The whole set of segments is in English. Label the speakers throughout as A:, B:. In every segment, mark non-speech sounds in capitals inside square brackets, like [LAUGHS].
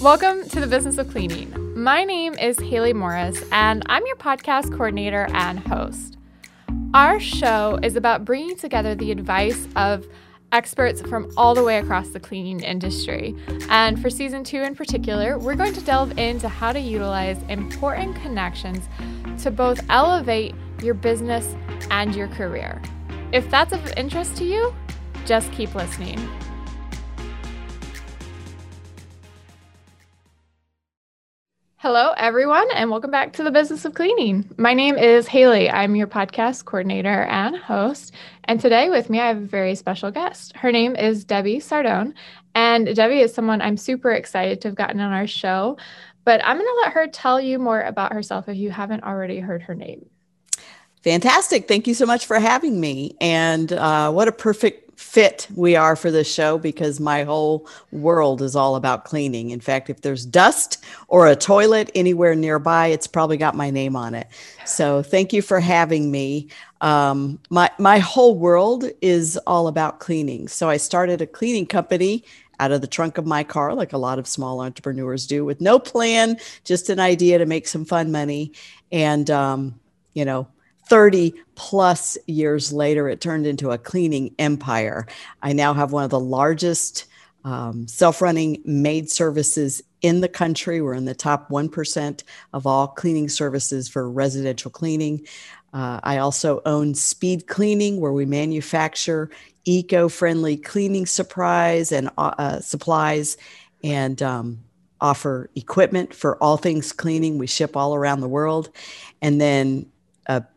A: Welcome to the Business of Cleaning. My name is Haley Morris, and I'm your podcast coordinator and host. Our show is about bringing together the advice of experts from all the way across the cleaning industry. And for season two in particular, we're going to delve into how to utilize important connections to both elevate your business and your career. If that's of interest to you, just keep listening. Hello, everyone, and welcome back to the Business of Cleaning. My name is Haley. I'm your podcast coordinator and host. And today with me, I have a very special guest. Her name is Debbie Sardone. And Debbie is someone I'm super excited to have gotten on our show. But I'm going to let her tell you more about herself if you haven't already heard her name.
B: Fantastic. Thank you so much for having me. And uh, what a perfect fit we are for this show because my whole world is all about cleaning. In fact, if there's dust or a toilet anywhere nearby, it's probably got my name on it. So thank you for having me. Um, my my whole world is all about cleaning. So I started a cleaning company out of the trunk of my car, like a lot of small entrepreneurs do, with no plan, just an idea to make some fun money. And um, you know, 30 plus years later, it turned into a cleaning empire. I now have one of the largest um, self running maid services in the country. We're in the top 1% of all cleaning services for residential cleaning. Uh, I also own Speed Cleaning, where we manufacture eco friendly cleaning supplies and uh, uh, supplies and um, offer equipment for all things cleaning. We ship all around the world. And then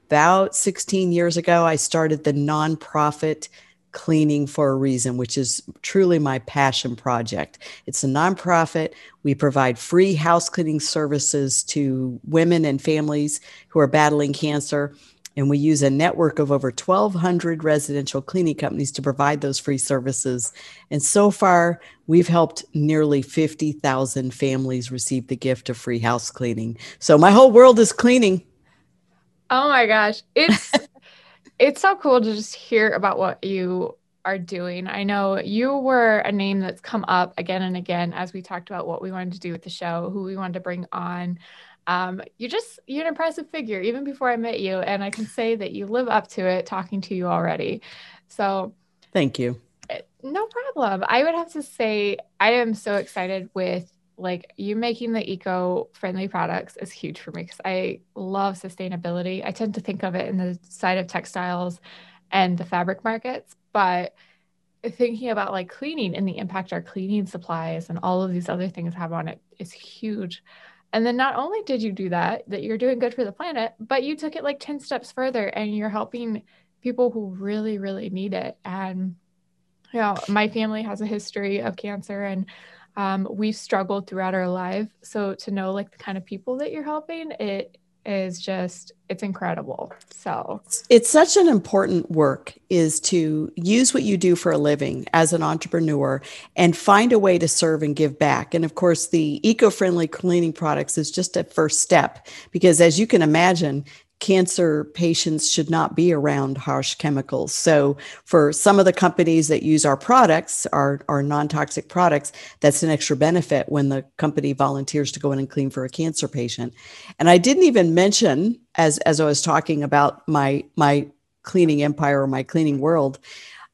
B: about 16 years ago, I started the nonprofit Cleaning for a Reason, which is truly my passion project. It's a nonprofit. We provide free house cleaning services to women and families who are battling cancer. And we use a network of over 1,200 residential cleaning companies to provide those free services. And so far, we've helped nearly 50,000 families receive the gift of free house cleaning. So my whole world is cleaning.
A: Oh my gosh. It's [LAUGHS] it's so cool to just hear about what you are doing. I know you were a name that's come up again and again as we talked about what we wanted to do with the show, who we wanted to bring on. Um, you're just you're an impressive figure even before I met you, and I can say that you live up to it talking to you already. So
B: thank you.
A: Eh, no problem. I would have to say I am so excited with like you making the eco-friendly products is huge for me because I love sustainability. I tend to think of it in the side of textiles and the fabric markets, but thinking about like cleaning and the impact our cleaning supplies and all of these other things have on it is huge. And then not only did you do that, that you're doing good for the planet, but you took it like 10 steps further and you're helping people who really, really need it. And you know, my family has a history of cancer and um, we've struggled throughout our life. So to know like the kind of people that you're helping, it is just it's incredible so
B: it's such an important work is to use what you do for a living as an entrepreneur and find a way to serve and give back and of course the eco-friendly cleaning products is just a first step because as you can imagine cancer patients should not be around harsh chemicals. So, for some of the companies that use our products, our, our non toxic products, that's an extra benefit when the company volunteers to go in and clean for a cancer patient. And I didn't even mention, as, as I was talking about my, my cleaning empire or my cleaning world,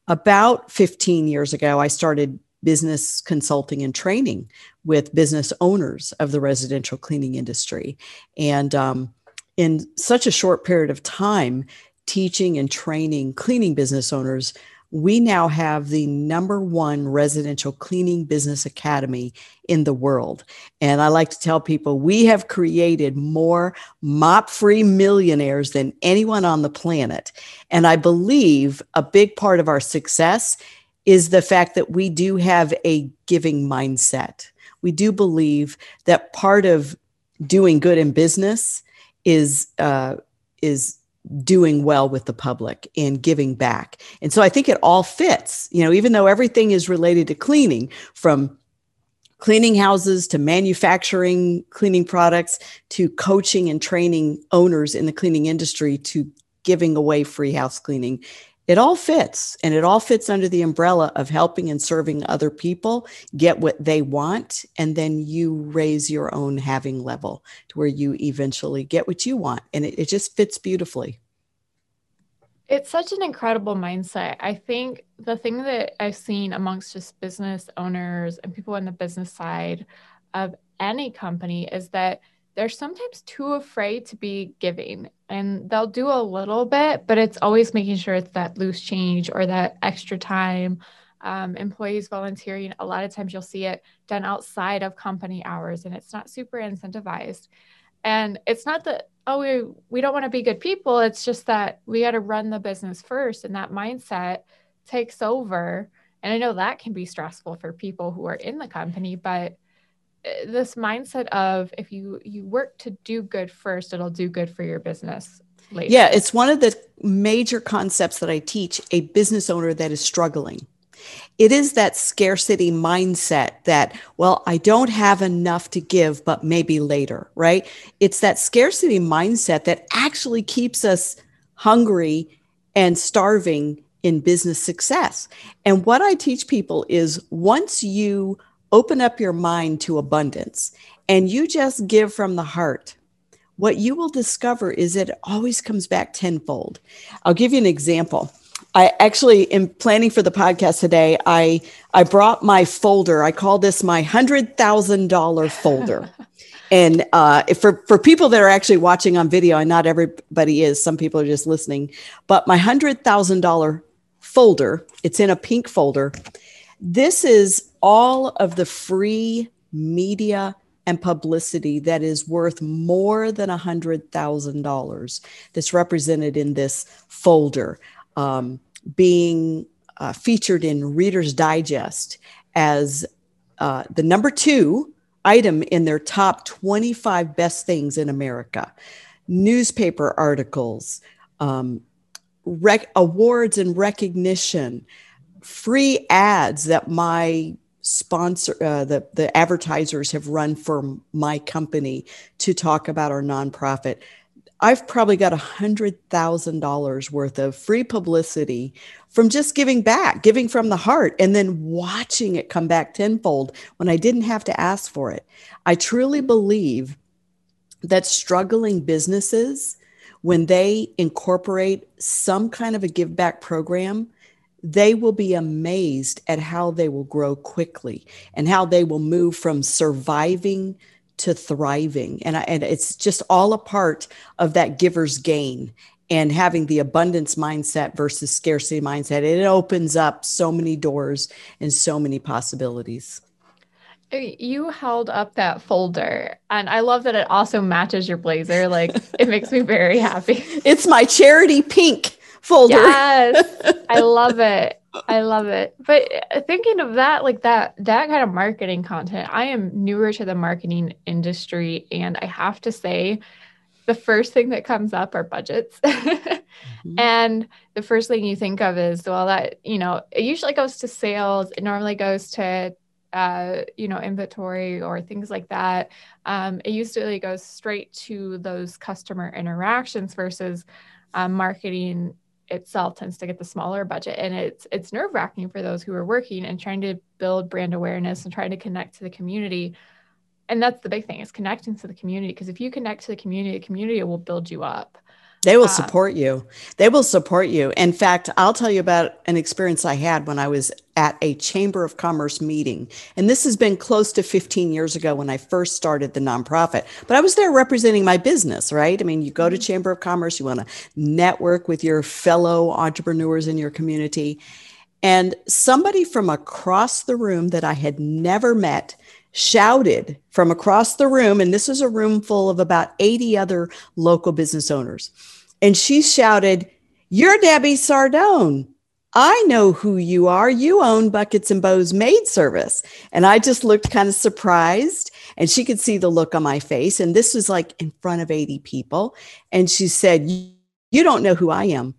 B: about 15 years ago, I started business consulting and training with business owners of the residential cleaning industry. And um, in such a short period of time teaching and training cleaning business owners we now have the number one residential cleaning business academy in the world. And I like to tell people we have created more mop free millionaires than anyone on the planet. And I believe a big part of our success is the fact that we do have a giving mindset. We do believe that part of doing good in business is uh, is doing well with the public and giving back. And so I think it all fits, you know, even though everything is related to cleaning from cleaning houses to manufacturing cleaning products to coaching and training owners in the cleaning industry to giving away free house cleaning. It all fits and it all fits under the umbrella of helping and serving other people get what they want and then you raise your own having level to where you eventually get what you want and it, it just fits beautifully.
A: It's such an incredible mindset. I think the thing that i've seen amongst just business owners and people on the business side of any company is that they're sometimes too afraid to be giving and they'll do a little bit, but it's always making sure it's that loose change or that extra time. Um, employees volunteering, a lot of times you'll see it done outside of company hours and it's not super incentivized. And it's not that, oh, we, we don't want to be good people. It's just that we got to run the business first. And that mindset takes over. And I know that can be stressful for people who are in the company, but this mindset of if you you work to do good first it'll do good for your business later.
B: yeah it's one of the major concepts that i teach a business owner that is struggling. It is that scarcity mindset that well i don't have enough to give but maybe later right? It's that scarcity mindset that actually keeps us hungry and starving in business success. And what i teach people is once you open up your mind to abundance and you just give from the heart, what you will discover is it always comes back tenfold. I'll give you an example. I actually, in planning for the podcast today, I I brought my folder. I call this my hundred thousand dollar folder. [LAUGHS] and uh, for for people that are actually watching on video, and not everybody is, some people are just listening. But my hundred thousand dollar folder, it's in a pink folder. This is all of the free media and publicity that is worth more than a $100,000 that's represented in this folder, um, being uh, featured in Reader's Digest as uh, the number two item in their top 25 best things in America. Newspaper articles, um, rec- awards and recognition, free ads that my sponsor uh, the the advertisers have run for my company to talk about our nonprofit. I've probably got a hundred thousand dollars worth of free publicity from just giving back giving from the heart and then watching it come back tenfold when i didn't have to ask for it. I truly believe that struggling businesses when they incorporate some kind of a give back program they will be amazed at how they will grow quickly and how they will move from surviving to thriving. And, I, and it's just all a part of that giver's gain and having the abundance mindset versus scarcity mindset. It opens up so many doors and so many possibilities.
A: You held up that folder, and I love that it also matches your blazer. Like, it makes me very happy. [LAUGHS]
B: It's my charity pink folder.
A: Yes, [LAUGHS] I love it. I love it. But uh, thinking of that, like that, that kind of marketing content, I am newer to the marketing industry, and I have to say, the first thing that comes up are budgets. [LAUGHS] mm-hmm. And the first thing you think of is, well, that, you know, it usually goes to sales. It normally goes to, uh, you know, inventory or things like that. Um, it usually goes straight to those customer interactions versus um, marketing itself tends to get the smaller budget and it's it's nerve-wracking for those who are working and trying to build brand awareness and trying to connect to the community. And that's the big thing is connecting to the community because if you connect to the community the community will build you up
B: they will uh, support you. They will support you. In fact, I'll tell you about an experience I had when I was at a Chamber of Commerce meeting. And this has been close to 15 years ago when I first started the nonprofit. But I was there representing my business, right? I mean, you go to mm-hmm. Chamber of Commerce, you want to network with your fellow entrepreneurs in your community. And somebody from across the room that I had never met shouted from across the room, and this was a room full of about 80 other local business owners. And she shouted, You're Debbie Sardone. I know who you are. You own Buckets and Bows Maid Service. And I just looked kind of surprised, and she could see the look on my face. And this was like in front of 80 people. And she said, You don't know who I am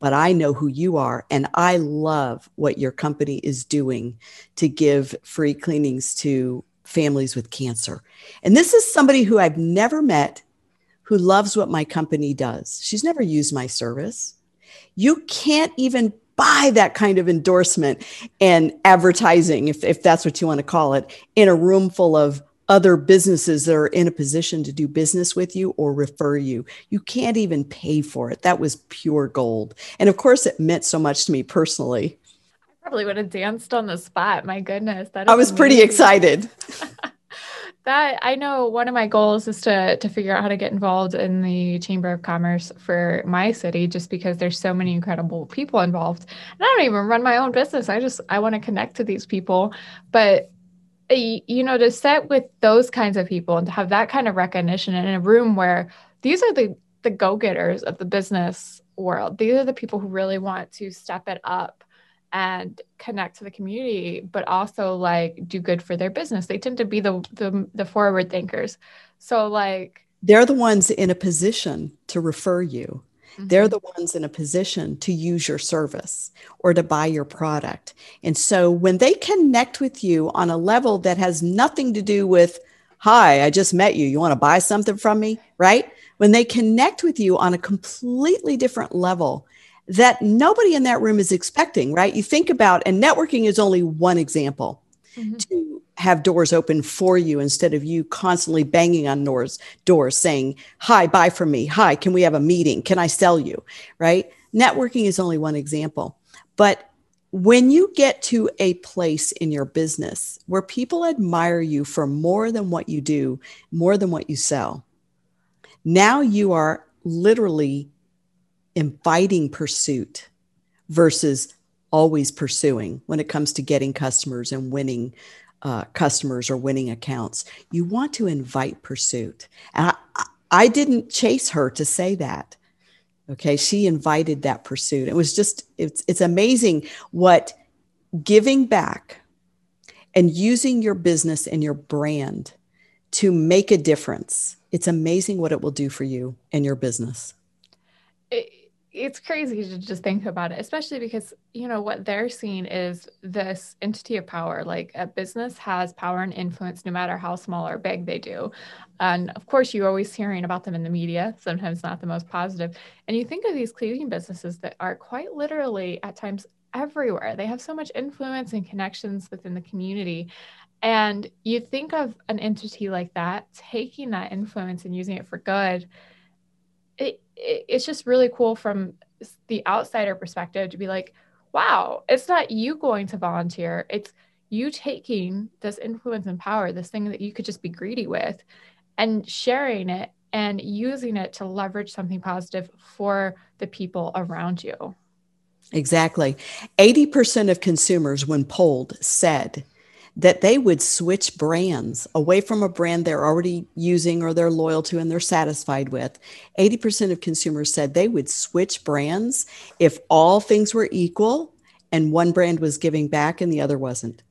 B: but I know who you are. And I love what your company is doing to give free cleanings to families with cancer. And this is somebody who I've never met who loves what my company does. She's never used my service. You can't even buy that kind of endorsement and advertising, if, if that's what you want to call it, in a room full of other businesses that are in a position to do business with you or refer you. You can't even pay for it. That was pure gold. And of course, it meant so much to me personally.
A: I probably would have danced on the spot. My goodness.
B: That I was amazing. pretty excited. [LAUGHS]
A: that I know one of my goals is to to figure out how to get involved in the Chamber of Commerce for my city just because there's so many incredible people involved. And I don't even run my own business. I just I want to connect to these people. But eh, you know to set with those kinds of people and to have that kind of recognition in a room where these are the the go-getters of the business world. These are the people who really want to step it up and connect to the community but also like do good for their business. They tend to be the the, the forward thinkers. So like
B: they're the ones in a position to refer you. Mm-hmm. they're the ones in a position to use your service or to buy your product. And so when they connect with you on a level that has nothing to do with hi i just met you. You want to buy something from me? Right? When they connect with you on a completely different level that nobody in that room is expecting, right? You think about, and networking is only one example mm-hmm. to have doors open for you instead of you constantly banging on doors, doors saying, Hi, buy from me. Hi, can we have a meeting? Can I sell you? Right? Networking is only one example. But when you get to a place in your business where people admire you for more than what you do, more than what you sell, now you are literally inviting pursuit versus always pursuing when it comes to getting customers and winning uh, customers or winning accounts. You want to invite pursuit. And I, I didn't chase her to say that. Okay. She invited that pursuit. It was just, it's, it's amazing what giving back and using your business and your brand to make a difference. It's amazing what it will do for you and your business.
A: It, it's crazy to just think about it, especially because, you know, what they're seeing is this entity of power. Like a business has power and influence no matter how small or big they do. And of course, you're always hearing about them in the media, sometimes not the most positive. And you think of these cleaning businesses that are quite literally at times everywhere. They have so much influence and connections within the community. And you think of an entity like that taking that influence and using it for good it, it, it's just really cool from the outsider perspective to be like, wow, it's not you going to volunteer. It's you taking this influence and power, this thing that you could just be greedy with, and sharing it and using it to leverage something positive for the people around you.
B: Exactly. 80% of consumers, when polled, said that they would switch brands away from a brand they're already using or they're loyal to and they're satisfied with. 80% of consumers said they would switch brands if all things were equal and one brand was giving back and the other wasn't.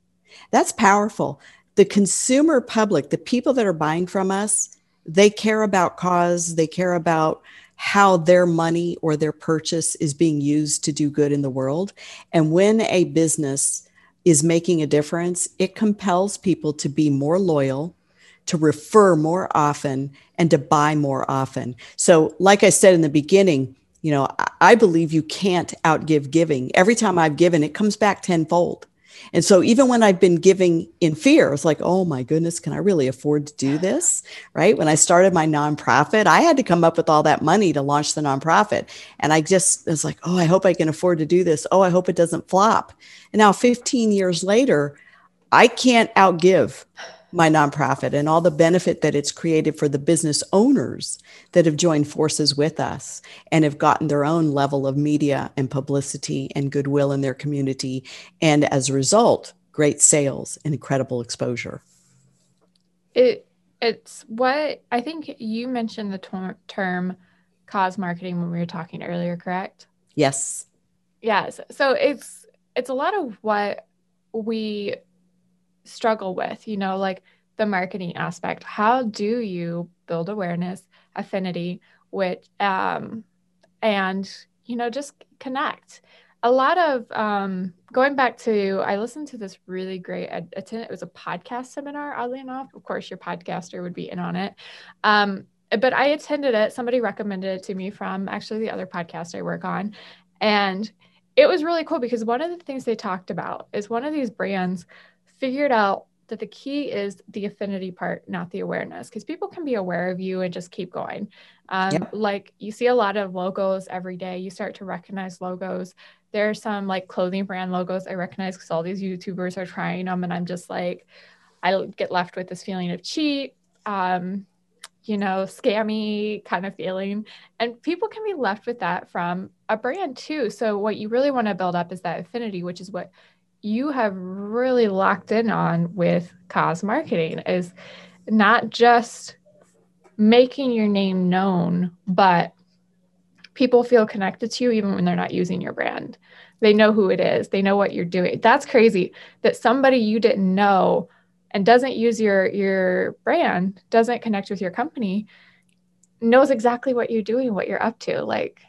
B: That's powerful. The consumer public, the people that are buying from us, they care about cause, they care about how their money or their purchase is being used to do good in the world. And when a business is making a difference, it compels people to be more loyal, to refer more often, and to buy more often. So, like I said in the beginning, you know, I believe you can't outgive giving. Every time I've given, it comes back tenfold. And so even when I've been giving in fear, it's like, oh my goodness, can I really afford to do this? Right. When I started my nonprofit, I had to come up with all that money to launch the nonprofit. And I just was like, oh, I hope I can afford to do this. Oh, I hope it doesn't flop. And now 15 years later, I can't outgive my nonprofit and all the benefit that it's created for the business owners that have joined forces with us and have gotten their own level of media and publicity and goodwill in their community. And as a result, great sales and incredible exposure.
A: It it's what I think you mentioned the ter- term cause marketing when we were talking earlier, correct?
B: Yes.
A: Yes. So it's it's a lot of what we struggle with, you know, like the marketing aspect. How do you build awareness, affinity, with um, and you know, just connect. A lot of um, going back to, I listened to this really great. attend, it was a podcast seminar. Oddly enough, of course, your podcaster would be in on it. Um, but I attended it. Somebody recommended it to me from actually the other podcast I work on, And it was really cool because one of the things they talked about is one of these brands figured out that the key is the affinity part, not the awareness, because people can be aware of you and just keep going. Um, yeah. Like you see a lot of logos every day. You start to recognize logos. There are some like clothing brand logos I recognize because all these YouTubers are trying them, and I'm just like, I get left with this feeling of cheat, um, you know, scammy kind of feeling. And people can be left with that from a brand too. So what you really want to build up is that affinity, which is what you have really locked in on with cause marketing is not just making your name known, but people feel connected to you even when they're not using your brand. They know who it is, they know what you're doing. That's crazy that somebody you didn't know and doesn't use your your brand, doesn't connect with your company, knows exactly what you're doing, what you're up to. Like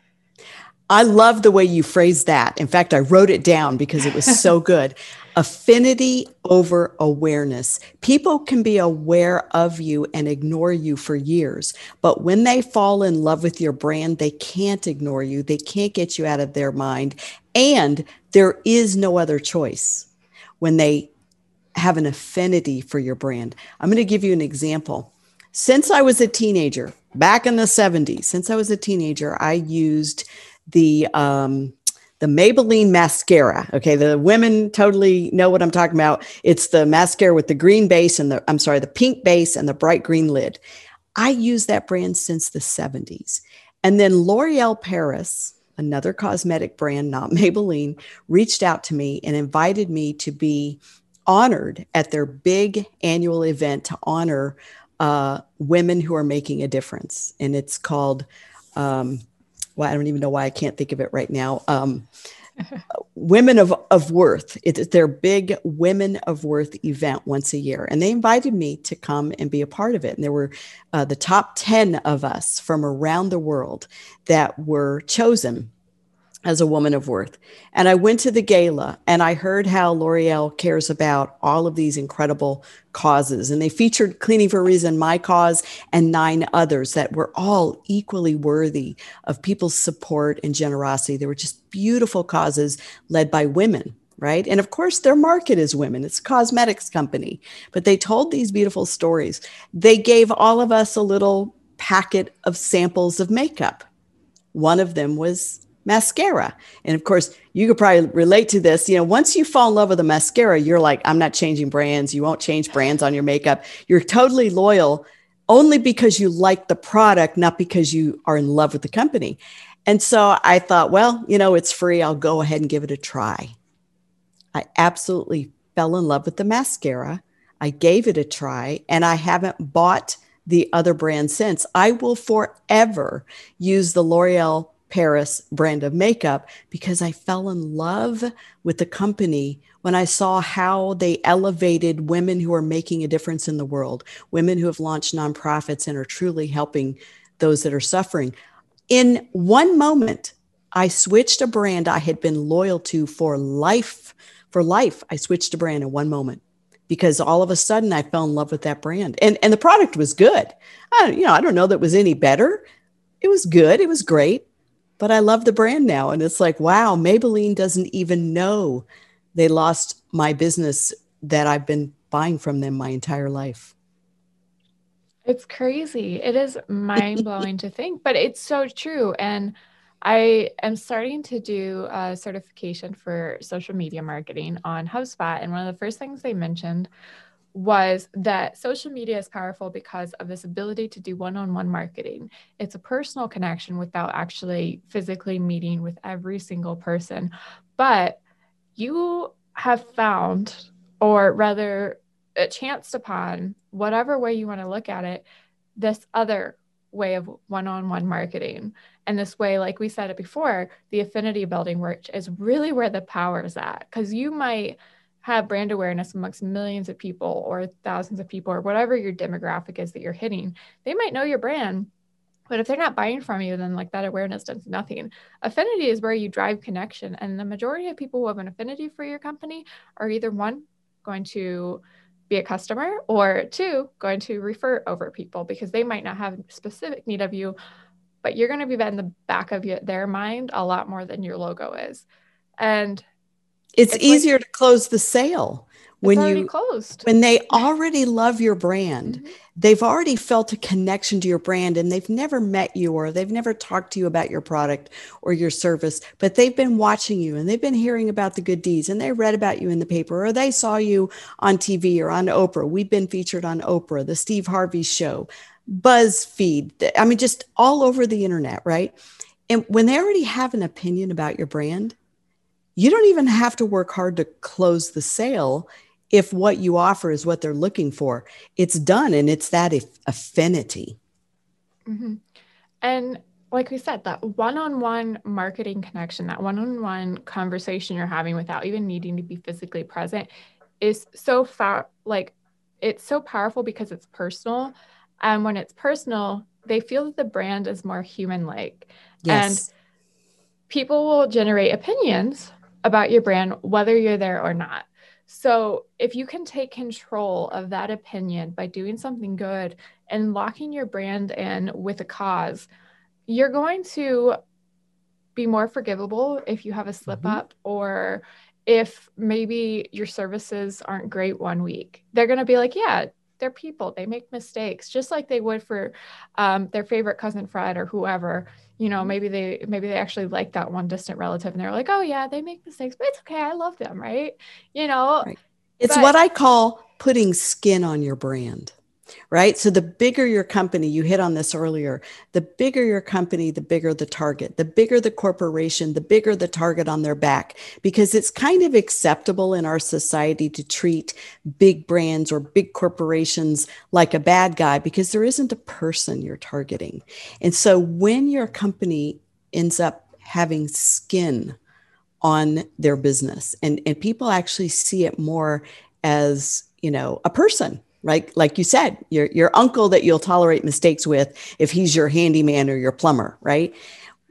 B: I love the way you phrase that. In fact, I wrote it down because it was [LAUGHS] so good. Affinity over awareness. People can be aware of you and ignore you for years, but when they fall in love with your brand, they can't ignore you. They can't get you out of their mind. And there is no other choice when they have an affinity for your brand. I'm going to give you an example. Since I was a teenager, back in the 70s, since I was a teenager, I used the um, the Maybelline mascara. Okay, the women totally know what I'm talking about. It's the mascara with the green base and the I'm sorry, the pink base and the bright green lid. I use that brand since the 70s. And then L'Oreal Paris, another cosmetic brand, not [LAUGHS] Maybelline, reached out to me and invited me to be honored at their big annual event to honor uh, women who are making a difference. And it's called um, well, I don't even know why I can't think of it right now. Um, women of, of worth. It's their big women of worth event once a year. And they invited me to come and be a part of it. And there were uh, the top 10 of us from around the world that were chosen as a woman of worth. And I went to the gala and I heard how L'Oreal cares about all of these incredible causes. And they featured Cleaning for a Reason, my cause, and nine others that were all equally worthy of people's support and generosity. They were just beautiful causes led by women. Right. And of course, their market is women. It's a cosmetics company, but they told these beautiful stories. They gave all of us a little packet of samples of makeup. One of them was mascara. And of course, you could probably relate to this. You know, once you fall in love with a mascara, you're like, I'm not changing brands. You won't change brands on your makeup. You're totally loyal only because you like the product, not because you are in love with the company. And so I thought, well, you know, it's free. I'll go ahead and give it a try. I absolutely fell in love with the mascara. I gave it a try and I haven't bought the other brand since. I will forever use the L'Oreal Paris brand of makeup because I fell in love with the company when I saw how they elevated women who are making a difference in the world, women who have launched nonprofits and are truly helping those that are suffering. In one moment, I switched a brand I had been loyal to for life. For life, I switched a brand in one moment because all of a sudden I fell in love with that brand. And and the product was good. I, you know, I don't know that it was any better. It was good. It was great but I love the brand now. And it's like, wow, Maybelline doesn't even know they lost my business that I've been buying from them my entire life.
A: It's crazy. It is mind blowing to think, but it's so true. And I am starting to do a certification for social media marketing on HubSpot. And one of the first things they mentioned was that social media is powerful because of this ability to do one on one marketing. It's a personal connection without actually physically meeting with every single person. But you have found, or rather, uh, chanced upon, whatever way you want to look at it, this other way of one on one marketing. And this way, like we said it before, the affinity building, which is really where the power is at. Because you might have brand awareness amongst millions of people or thousands of people or whatever your demographic is that you're hitting, they might know your brand. But if they're not buying from you, then like that awareness does nothing. Affinity is where you drive connection. And the majority of people who have an affinity for your company are either one, going to be a customer, or two, going to refer over people because they might not have specific need of you, but you're going to be in the back of your, their mind a lot more than your logo is. And
B: it's, it's easier like, to close the sale when you
A: closed.
B: when they already love your brand. Mm-hmm. they've already felt a connection to your brand and they've never met you or they've never talked to you about your product or your service but they've been watching you and they've been hearing about the good deeds and they read about you in the paper or they saw you on TV or on Oprah. We've been featured on Oprah the Steve Harvey show BuzzFeed I mean just all over the internet right? And when they already have an opinion about your brand you don't even have to work hard to close the sale if what you offer is what they're looking for. It's done and it's that affinity.
A: Mm-hmm. And like we said, that one on one marketing connection, that one on one conversation you're having without even needing to be physically present is so far, like, it's so powerful because it's personal. And when it's personal, they feel that the brand is more human like. Yes. And people will generate opinions about your brand, whether you're there or not. So, if you can take control of that opinion by doing something good and locking your brand in with a cause, you're going to be more forgivable if you have a slip mm-hmm. up or if maybe your services aren't great one week. They're going to be like, yeah, they're people. They make mistakes just like they would for um, their favorite cousin Fred or whoever. You know maybe they maybe they actually like that one distant relative and they're like oh yeah they make mistakes but it's okay i love them right? You know? Right.
B: it's but- what i call putting skin on your brand right? So the bigger your company, you hit on this earlier, the bigger your company, the bigger the target, the bigger the corporation, the bigger the target on their back, because it's kind of acceptable in our society to treat big brands or big corporations like a bad guy because there isn't a person you're targeting. And so when your company ends up having skin on their business and, and people actually see it more as you know a person right? Like you said, your your uncle that you'll tolerate mistakes with if he's your handyman or your plumber, right?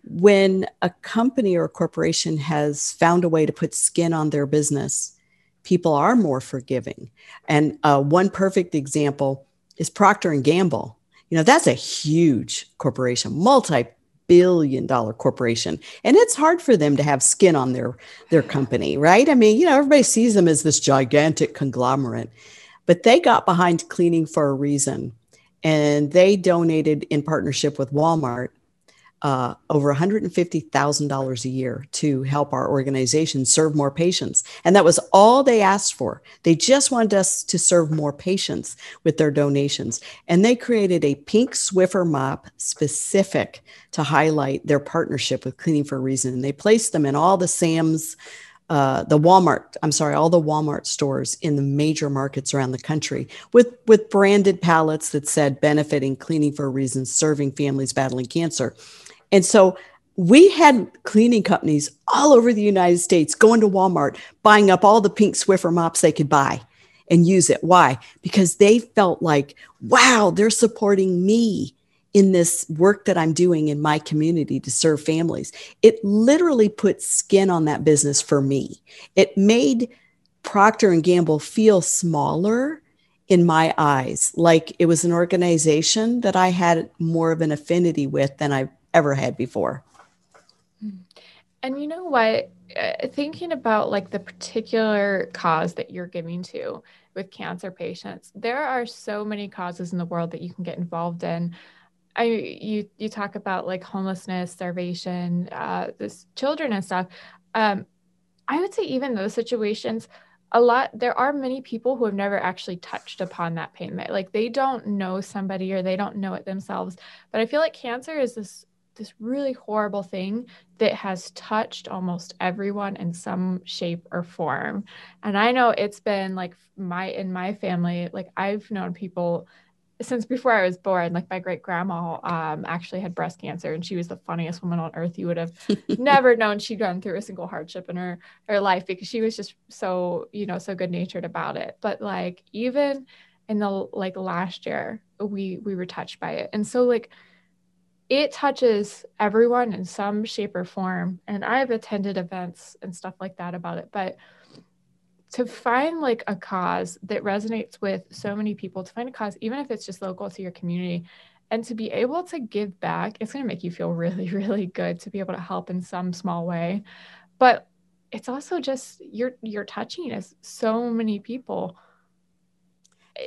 B: When a company or a corporation has found a way to put skin on their business, people are more forgiving. And uh, one perfect example is Procter and Gamble. You know, that's a huge corporation, multi billion dollar corporation and it's hard for them to have skin on their their company right i mean you know everybody sees them as this gigantic conglomerate but they got behind cleaning for a reason. And they donated in partnership with Walmart uh, over $150,000 a year to help our organization serve more patients. And that was all they asked for. They just wanted us to serve more patients with their donations. And they created a pink Swiffer mop specific to highlight their partnership with Cleaning for a Reason. And they placed them in all the Sam's uh, the Walmart, I'm sorry, all the Walmart stores in the major markets around the country with, with branded pallets that said benefiting, cleaning for a reason, serving families battling cancer. And so we had cleaning companies all over the United States going to Walmart, buying up all the pink Swiffer mops they could buy and use it. Why? Because they felt like, wow, they're supporting me in this work that I'm doing in my community to serve families. It literally put skin on that business for me. It made Procter and Gamble feel smaller in my eyes, like it was an organization that I had more of an affinity with than I've ever had before.
A: And you know what? Uh, thinking about like the particular cause that you're giving to with cancer patients, there are so many causes in the world that you can get involved in. I you you talk about like homelessness, starvation, uh, this children and stuff. Um, I would say even those situations, a lot there are many people who have never actually touched upon that pain. Like they don't know somebody or they don't know it themselves. But I feel like cancer is this this really horrible thing that has touched almost everyone in some shape or form. And I know it's been like my in my family, like I've known people since before I was born, like my great grandma um, actually had breast cancer, and she was the funniest woman on earth. You would have [LAUGHS] never known she'd gone through a single hardship in her her life because she was just so you know so good natured about it. But like even in the like last year, we we were touched by it, and so like it touches everyone in some shape or form. And I've attended events and stuff like that about it, but to find like a cause that resonates with so many people to find a cause even if it's just local to your community and to be able to give back it's going to make you feel [LAUGHS] really really good to be able to help in some small way. But it's also just you're you're touching as so many people.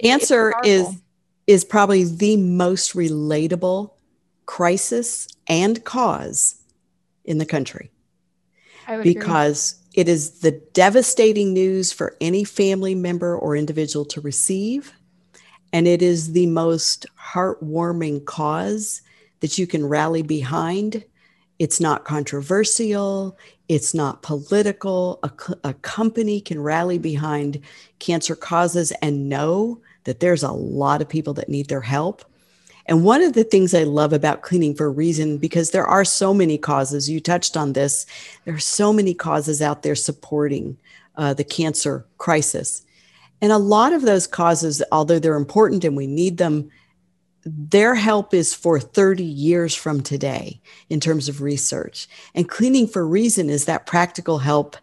B: Answer is is probably the most relatable crisis and cause in the country because agree. it is the devastating news for any family member or individual to receive and it is the most heartwarming cause that you can rally behind. It's not controversial. It's not political. A, a, company can rally behind cancer causes and know that there's a lot of people that need their help. And one of the things I love about Cleaning for a Reason, because there are so many causes, you touched on this, there are so many causes out there supporting uh, the cancer crisis. And a lot of those causes, although they're important and we need them, their help is for 30 years from today in terms of research. And Cleaning for Reason is that practical help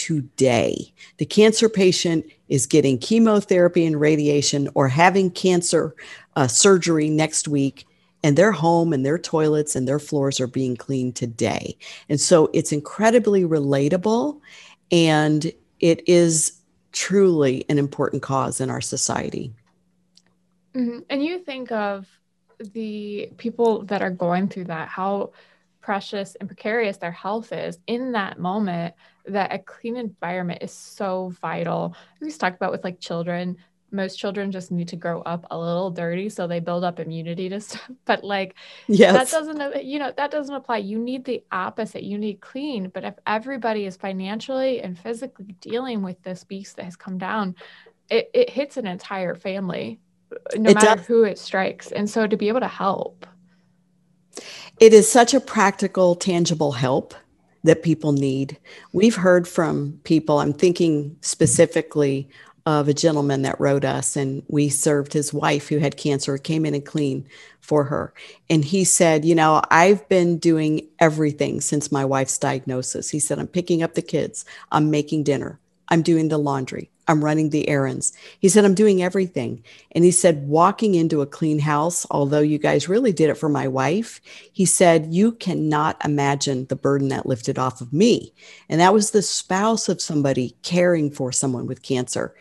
B: today. The cancer patient is getting chemotherapy and radiation or having cancer uh, surgery next week and their home and their toilets and their floors are being cleaned today. And so it's incredibly relatable and it is truly an important cause in our society.
A: Mm-hmm. And you think of the people that are going through that, how precious and precarious their health is in that moment, that a clean environment is so vital. We just talked about with like children, most children just need to grow up a little dirty so they build up immunity to [LAUGHS] stuff but like yes. that doesn't uh, you know that doesn't apply. You need the opposite. You need clean. But if everybody is financially and physically dealing with this beast that has come down it, it hits an entire family uh, no it matter does. who it strikes. And so to be able to help.
B: It is such a practical tangible help that people need. We've heard from people i'm thinking specifically of a gentleman that wrote us and we served his wife who had cancer came in and clean for her. And he said you know i've been doing everything since my wife's diagnosis. He said i'm picking up the kids. I'm making dinner. I'm doing the laundry I'm running the errands. He said, I'm doing everything. And he said, walking into a clean house, although you guys really did it for my wife, he said, you cannot imagine the burden that lifted off of me. And that was the spouse of somebody caring for someone with cancer.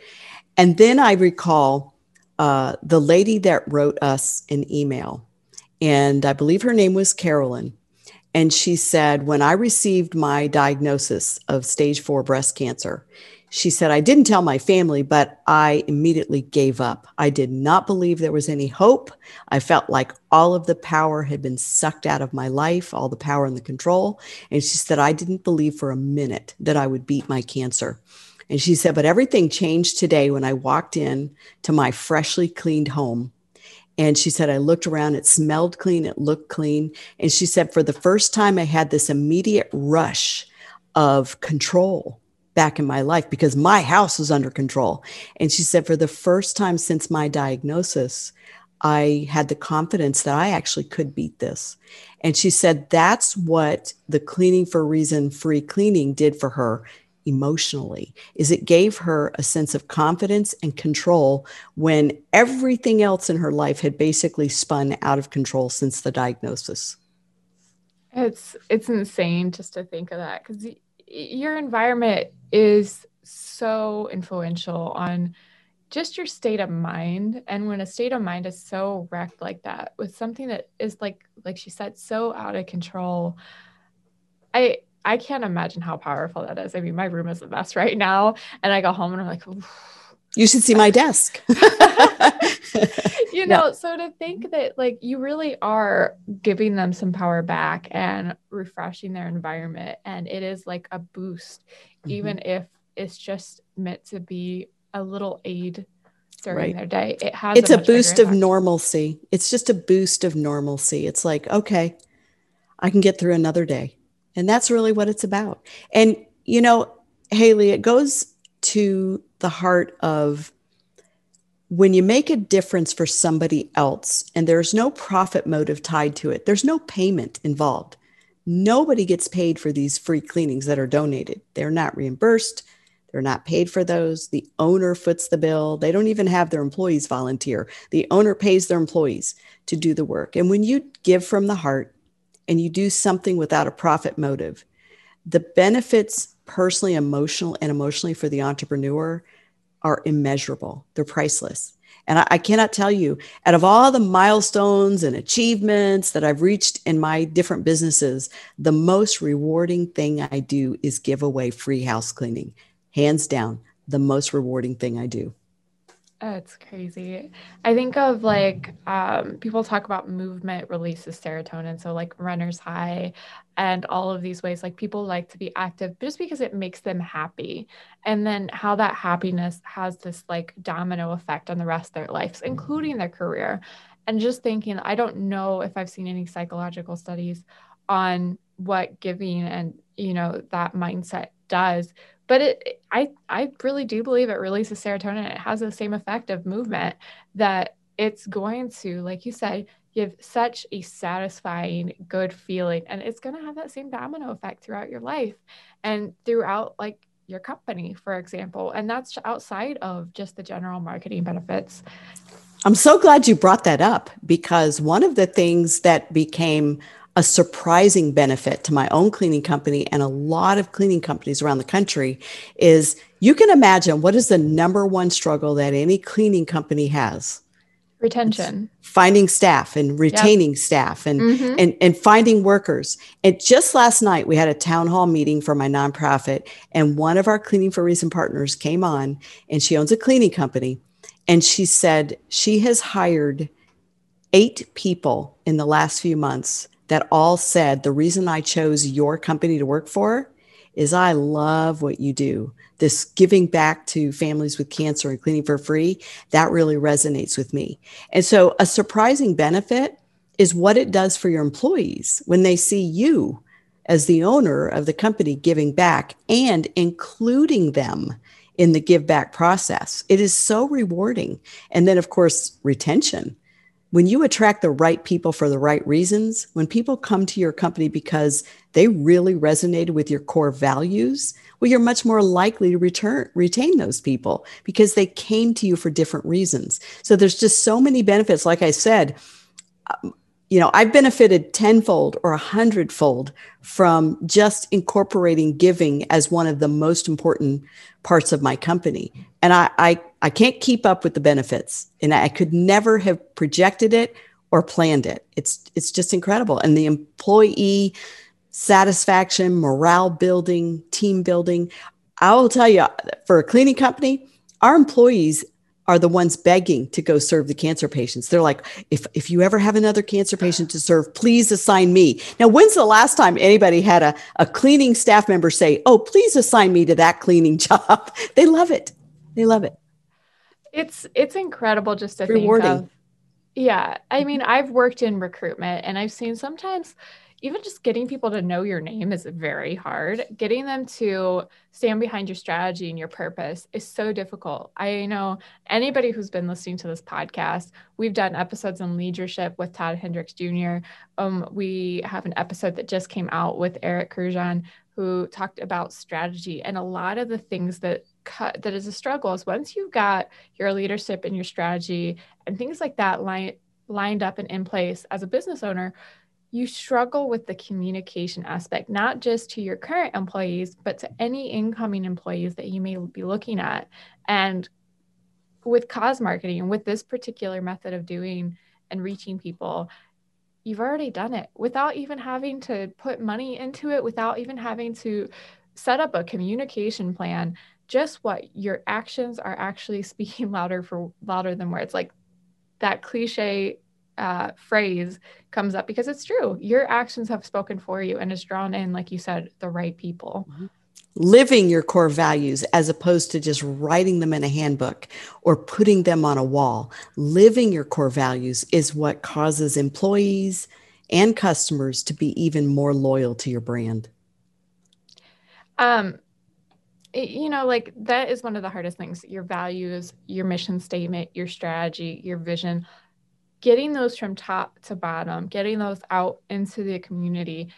B: And then I recall uh, the lady that wrote us an email, and I believe her name was Carolyn. And she said, When I received my diagnosis of stage four breast cancer, she said, I didn't tell my family, but I immediately gave up. I did not believe there was any hope. I felt like all of the power had been sucked out of my life, all the power and the control. And she said, I didn't believe for a minute that I would beat my cancer. And she said, but everything changed today when I walked in to my freshly cleaned home. And she said, I looked around, it smelled clean, it looked clean. And she said, for the first time, I had this immediate rush of control back in my life because my house was under control. And she said, for the first time since my diagnosis, I had the confidence that I actually could beat this. And she said that's what the cleaning for reason free cleaning did for her emotionally is it gave her a sense of confidence and control when everything else in her life had basically spun out of control since the diagnosis.
A: It's it's insane just to think of that cuz your environment is so influential on just your state of mind. And when a state of mind is so wrecked like that with something that is like like she said so out of control i i can't imagine how powerful that is. I mean my room is a mess [LAUGHS] right now and i go home and i'm like
B: you should see my desk [LAUGHS]
A: you know yeah. so to think that like you really are giving them some power back and refreshing their environment and it is like a boost mm-hmm. even if it's just meant to be a little aid during right. their day it has
B: it's a, a boost of normalcy it's just a boost of normalcy it's like okay i can get through another day and that's really what it's about and you know haley it goes to the heart of when you make a difference for somebody else and there's no profit motive tied to it, there's no payment involved. Nobody gets paid for these free cleanings that are donated. They're not reimbursed, They're not paid for those. The owner foots the bill. They don't even have their employees volunteer. The owner pays their employees to do the work. And when you give from the heart and you do something without a profit motive, the benefits personally, emotional, and emotionally for the entrepreneur are immeasurable. They're priceless. And I, I, cannot tell you, out of all the milestones and achievements that I've reached in my different businesses, the most rewarding thing I do is give away free house cleaning. Hands down, the most rewarding thing I do.
A: It's crazy. I think of like um, people talk about movement releases serotonin. So, like runner's high and all of these ways, like people like to be active just because it makes them happy. And then how that happiness has this like domino effect on the rest of their lives, including their career. And just thinking, I don't know if I've seen any psychological studies on what giving and, you know, that mindset does but it i i really do believe it releases serotonin. It has the same effect of movement that it's going to like you said give such a satisfying good feeling. And it's going to have that same domino effect throughout your life and throughout like your company for example. And that's outside of just the general marketing benefits.
B: I'm so glad you brought that up because one of the things that became a surprising benefit to my own cleaning company and a lot of cleaning companies around the country is you can imagine what is the number one struggle that any cleaning company has
A: retention
B: it's finding staff and retaining yep. staff and, mm-hmm. and and finding workers and just last night we had a town hall meeting for my nonprofit and one of our cleaning for reason partners came on and she owns a cleaning company and she said she has hired eight people in the last few months that all said the reason I chose your company to work for is I love what you do. This giving back to families with cancer and cleaning for free, that really resonates with me. And so, a surprising benefit is what it does for your employees when they see you as the owner of the company giving back and including them in the give back process. It is so rewarding. And then, of course, retention when you attract the right people for the right reasons, when people come to your company because they really resonated with your core values, well, you're much more likely to return, retain those people because they came to you for different reasons. So there's just so many benefits. Like I said, you know, I've benefited tenfold or a hundredfold from just incorporating giving as one of the most important parts of my company. And I, I, I can't keep up with the benefits. And I could never have projected it or planned it. It's it's just incredible. And the employee satisfaction, morale building, team building. I will tell you, for a cleaning company, our employees are the ones begging to go serve the cancer patients. They're like, if, if you ever have another cancer patient to serve, please assign me. Now, when's the last time anybody had a, a cleaning staff member say, oh, please assign me to that cleaning [LAUGHS] job? they love it. They love it.
A: It's it's incredible just to Rewarding. think of. Yeah. I mean, I've worked in recruitment and I've seen sometimes even just getting people to know your name is very hard. Getting them to stand behind your strategy and your purpose is so difficult. I know anybody who's been listening to this podcast, we've done episodes on leadership with Todd Hendricks Jr. Um, we have an episode that just came out with Eric Kurjan who talked about strategy and a lot of the things that cut that is a struggle is once you've got your leadership and your strategy and things like that line, lined up and in place as a business owner you struggle with the communication aspect, not just to your current employees, but to any incoming employees that you may be looking at. And with cause marketing, and with this particular method of doing and reaching people, you've already done it without even having to put money into it, without even having to set up a communication plan. Just what your actions are actually [LAUGHS] speaking louder for louder than words. Like that cliche uh, phrase comes up because it's true. Your actions have spoken for you and has drawn in, like you said, the right people. Mm-hmm.
B: Living your core values as opposed to just writing them in a handbook or putting them on a wall. Living your core values is what causes employees and customers to be even more loyal to your brand.
A: Um, you know, like that is one of the hardest things your values, your mission statement, your strategy, your vision getting those from top to bottom, getting those out into the community,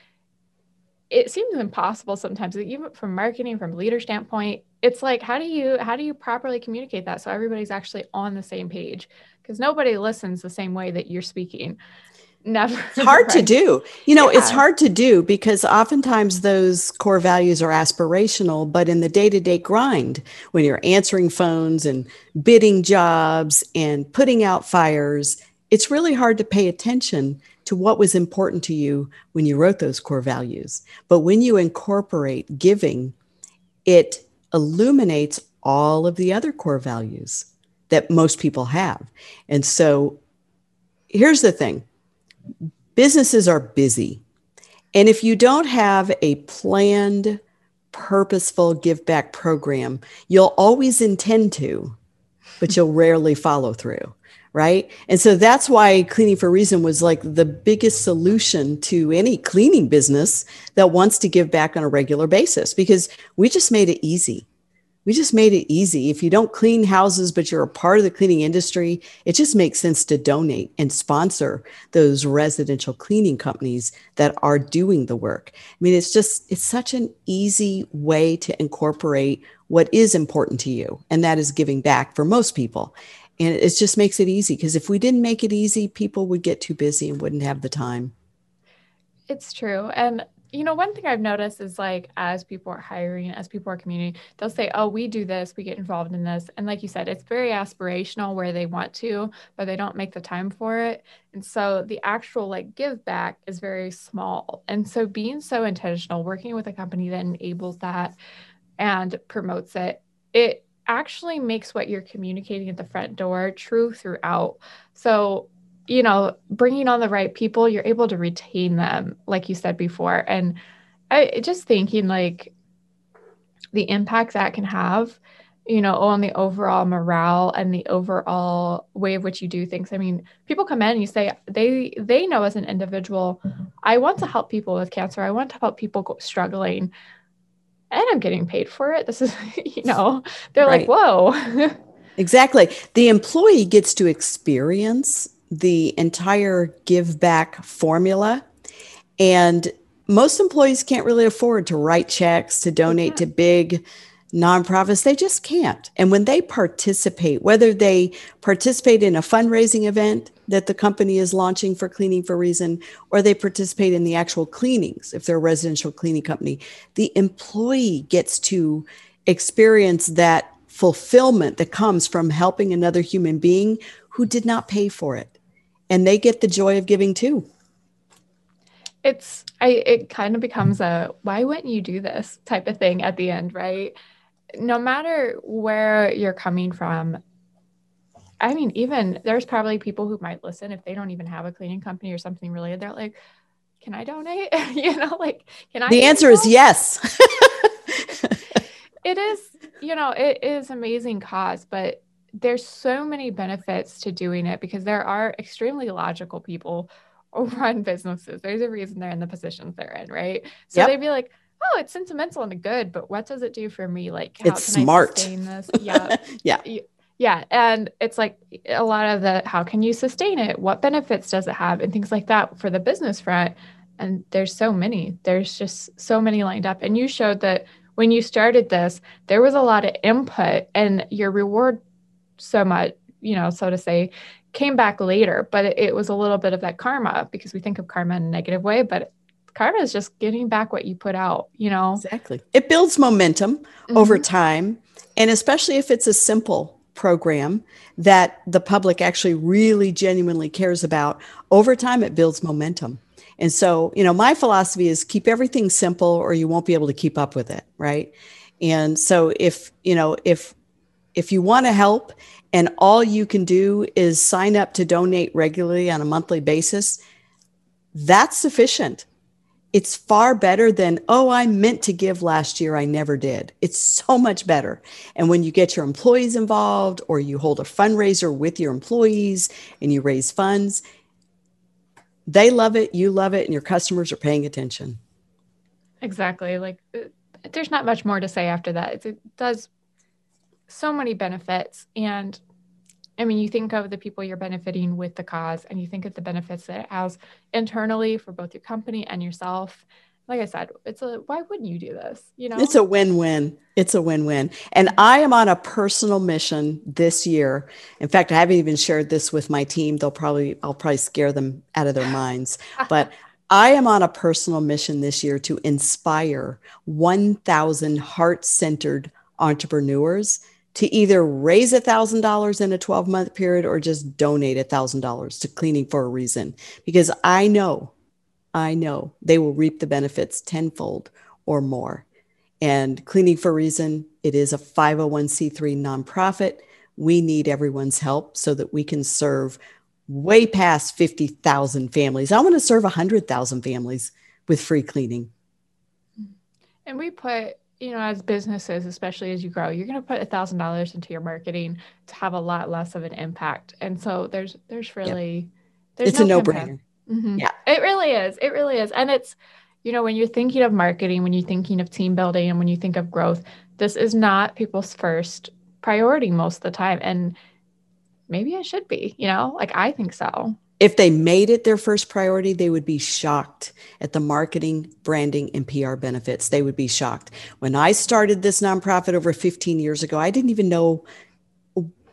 A: it seems impossible sometimes, even from marketing, from leader standpoint, it's like how do you how do you properly communicate that so everybody's actually on the same page? Because nobody listens the same way that you're speaking. Never.
B: It's hard to [LAUGHS] do. You know yeah. it's hard to do because oftentimes those core values are aspirational but in the day-to-day grind when you're answering phones and bidding jobs and putting out fires it's really hard to pay attention to what was important to you when you wrote those core values but when you incorporate giving it illuminates all of the other core values that most people have and so here's the thing businesses are busy. And if you don't have a planned, purposeful give back program, you'll always intend to, but you'll rarely follow through. Right. And so that's why Cleaning for Reason was like the biggest solution to any cleaning business that wants to give back on a regular basis because we just made it easy we just made it easy. If you don't clean houses, but you're a part of the cleaning industry, it just makes sense to donate and sponsor those residential cleaning companies that are doing the work. I mean, it's just, it's such an easy way to incorporate what is important to you, and that is giving back for most people. And it just makes it easy because if we didn't make it easy, people would get too busy and wouldn't have the time.
A: It's true. And you know, one thing I've noticed is like as people are hiring, as people are community, they'll say, Oh, we do this, we get involved in this. And like you said, it's very aspirational where they want to, but they don't make the time for it. And so the actual like give back is very small. And so being so intentional, working with a company that enables that and promotes it, it actually makes what you're communicating at the front door true throughout. So you know, bringing on the right people, you're able to retain them, like you said before. And I just thinking like the impact that can have, you know, on the overall morale and the overall way of which you do things. I mean, people come in and you say they they know as an individual, mm-hmm. I want to help people with cancer. I want to help people struggling, and I'm getting paid for it. This is, [LAUGHS] you know, they're right. like, whoa.
B: exactly. The employee gets to experience the entire give back formula. And most employees can't really afford to write checks, to donate to big nonprofits. They just can't. And when they participate, whether they participate in a fundraising event that the company is launching for Cleaning for Reason, or they participate in the actual cleanings, if they're a residential cleaning company, the employee gets to experience that fulfillment that comes from helping another human being who did not pay for it and they get the joy of giving too
A: it's i it kind of becomes a why wouldn't you do this type of thing at the end right no matter where you're coming from i mean even there's probably people who might listen if they don't even have a cleaning company or something related they're like can i donate [LAUGHS] you know like can i
B: the answer is yes [LAUGHS]
A: it is you know it is amazing cause but there's so many benefits to doing it because there are extremely logical people [LAUGHS] who run businesses. There's a reason they're in the positions they're in, right? So yep. they'd be like, oh, it's sentimental and good, but what does it do for me? Like,
B: how it's can smart.
A: I sustain this? [LAUGHS] Yeah.
B: yeah.
A: Yeah. And it's like a lot of the how can you sustain it? What benefits does it have? And things like that for the business front. And there's so many. There's just so many lined up. And you showed that when you started this, there was a lot of input and your reward so much, you know, so to say, came back later, but it, it was a little bit of that karma because we think of karma in a negative way, but karma is just getting back what you put out, you know?
B: Exactly. It builds momentum mm-hmm. over time. And especially if it's a simple program that the public actually really genuinely cares about, over time it builds momentum. And so, you know, my philosophy is keep everything simple or you won't be able to keep up with it, right? And so if, you know, if if you want to help and all you can do is sign up to donate regularly on a monthly basis, that's sufficient. It's far better than, oh, I meant to give last year, I never did. It's so much better. And when you get your employees involved or you hold a fundraiser with your employees and you raise funds, they love it, you love it, and your customers are paying attention.
A: Exactly. Like, uh, there's not much more to say after that. It does so many benefits. And I mean, you think of the people you're benefiting with the cause, and you think of the benefits that it has internally for both your company and yourself. like I said, it's a why wouldn't you do this? You know,
B: it's a win-win. It's a win-win. And I am on a personal mission this year. In fact, I haven't even shared this with my team. They'll probably I'll probably scare them out of their [LAUGHS] minds. But I am on a personal mission this year to inspire 1,000 heart-centered entrepreneurs to either raise $1,000 in a 12 month period or just donate $1,000 to cleaning for a reason. Because I know I know they will reap the benefits tenfold or more. And Cleaning for a Reason, it is a 501c3 nonprofit. We need everyone's help so that we can serve way past 50,000 families. I want to serve 100,000 families with free cleaning.
A: And we put, you know, as businesses, especially as you grow, you're going to put a $1,000 into your marketing to have a lot less of an impact. And so there's, there's really, yep. there's
B: it's no a no brainer.
A: Mm-hmm. Yeah. It really is. It really is. And it's, you know, when you're thinking of marketing, when you're thinking of team building, and when you think of growth, this is not people's first priority most of the time. And maybe it should be, you know, like I think so.
B: If they made it their first priority, they would be shocked at the marketing, branding, and PR benefits. They would be shocked. When I started this nonprofit over 15 years ago, I didn't even know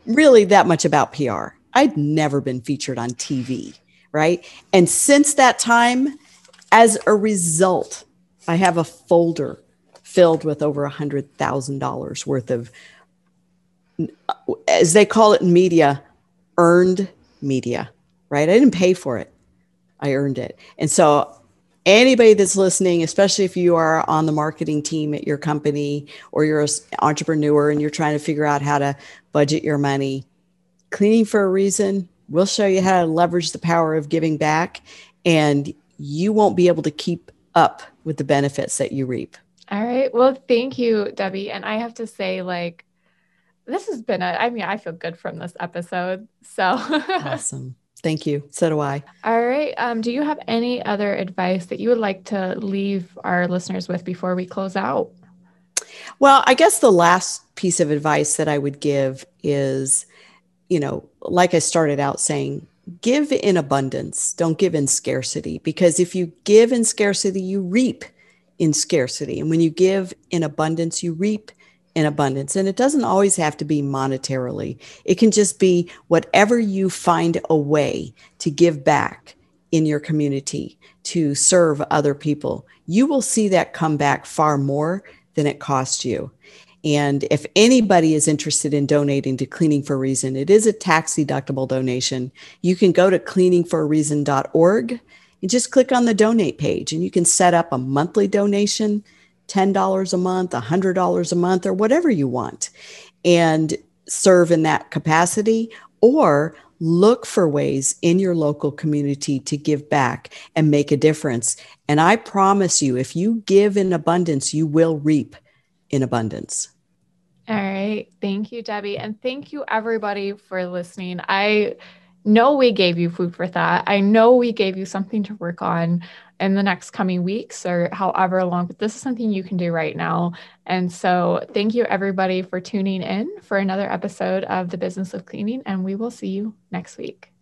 B: really that much about PR. I'd never been featured on TV right? And since that time, as a result, I have a folder filled with over a hundred thousand dollars worth of, as they call it in media, earned media, right? I didn't pay for it. I earned it. And so anybody that's listening, especially if you are on the marketing team at your company or you're an entrepreneur and you're trying to figure out how to budget your money, cleaning for a reason We'll show you how to leverage the power of giving back, and you won't be able to keep up with the benefits that you reap.
A: All right. Well, thank you, Debbie. And I have to say, like, this has been a, I mean, I feel good from this episode. So [LAUGHS]
B: awesome. Thank you. So do I.
A: All right. Um, do you have any other advice that you would like to leave our listeners with before we close out?
B: Well, I guess the last piece of advice that I would give is you know, like I started out saying, give in abundance, don't give in scarcity. Because if you give in scarcity, you reap in scarcity. And when you give in abundance, you reap in abundance. And it doesn't always have to be monetarily, it can just be whatever you find a way to give back in your community to serve other people. You will see that come back far more than it costs you. And if anybody is interested in donating to Cleaning for a Reason, it is a tax deductible donation. You can go to cleaningforareason.org and just click on the donate page, and you can set up a monthly donation $10 a month, $100 a month, or whatever you want, and serve in that capacity. Or look for ways in your local community to give back and make a difference. And I promise you, if you give in abundance, you will reap in abundance.
A: All right. Thank you, Debbie. And thank you, everybody, for listening. I know we gave you food for thought. I know we gave you something to work on in the next coming weeks or however long, but this is something you can do right now. And so, thank you, everybody, for tuning in for another episode of The Business of Cleaning. And we will see you next week.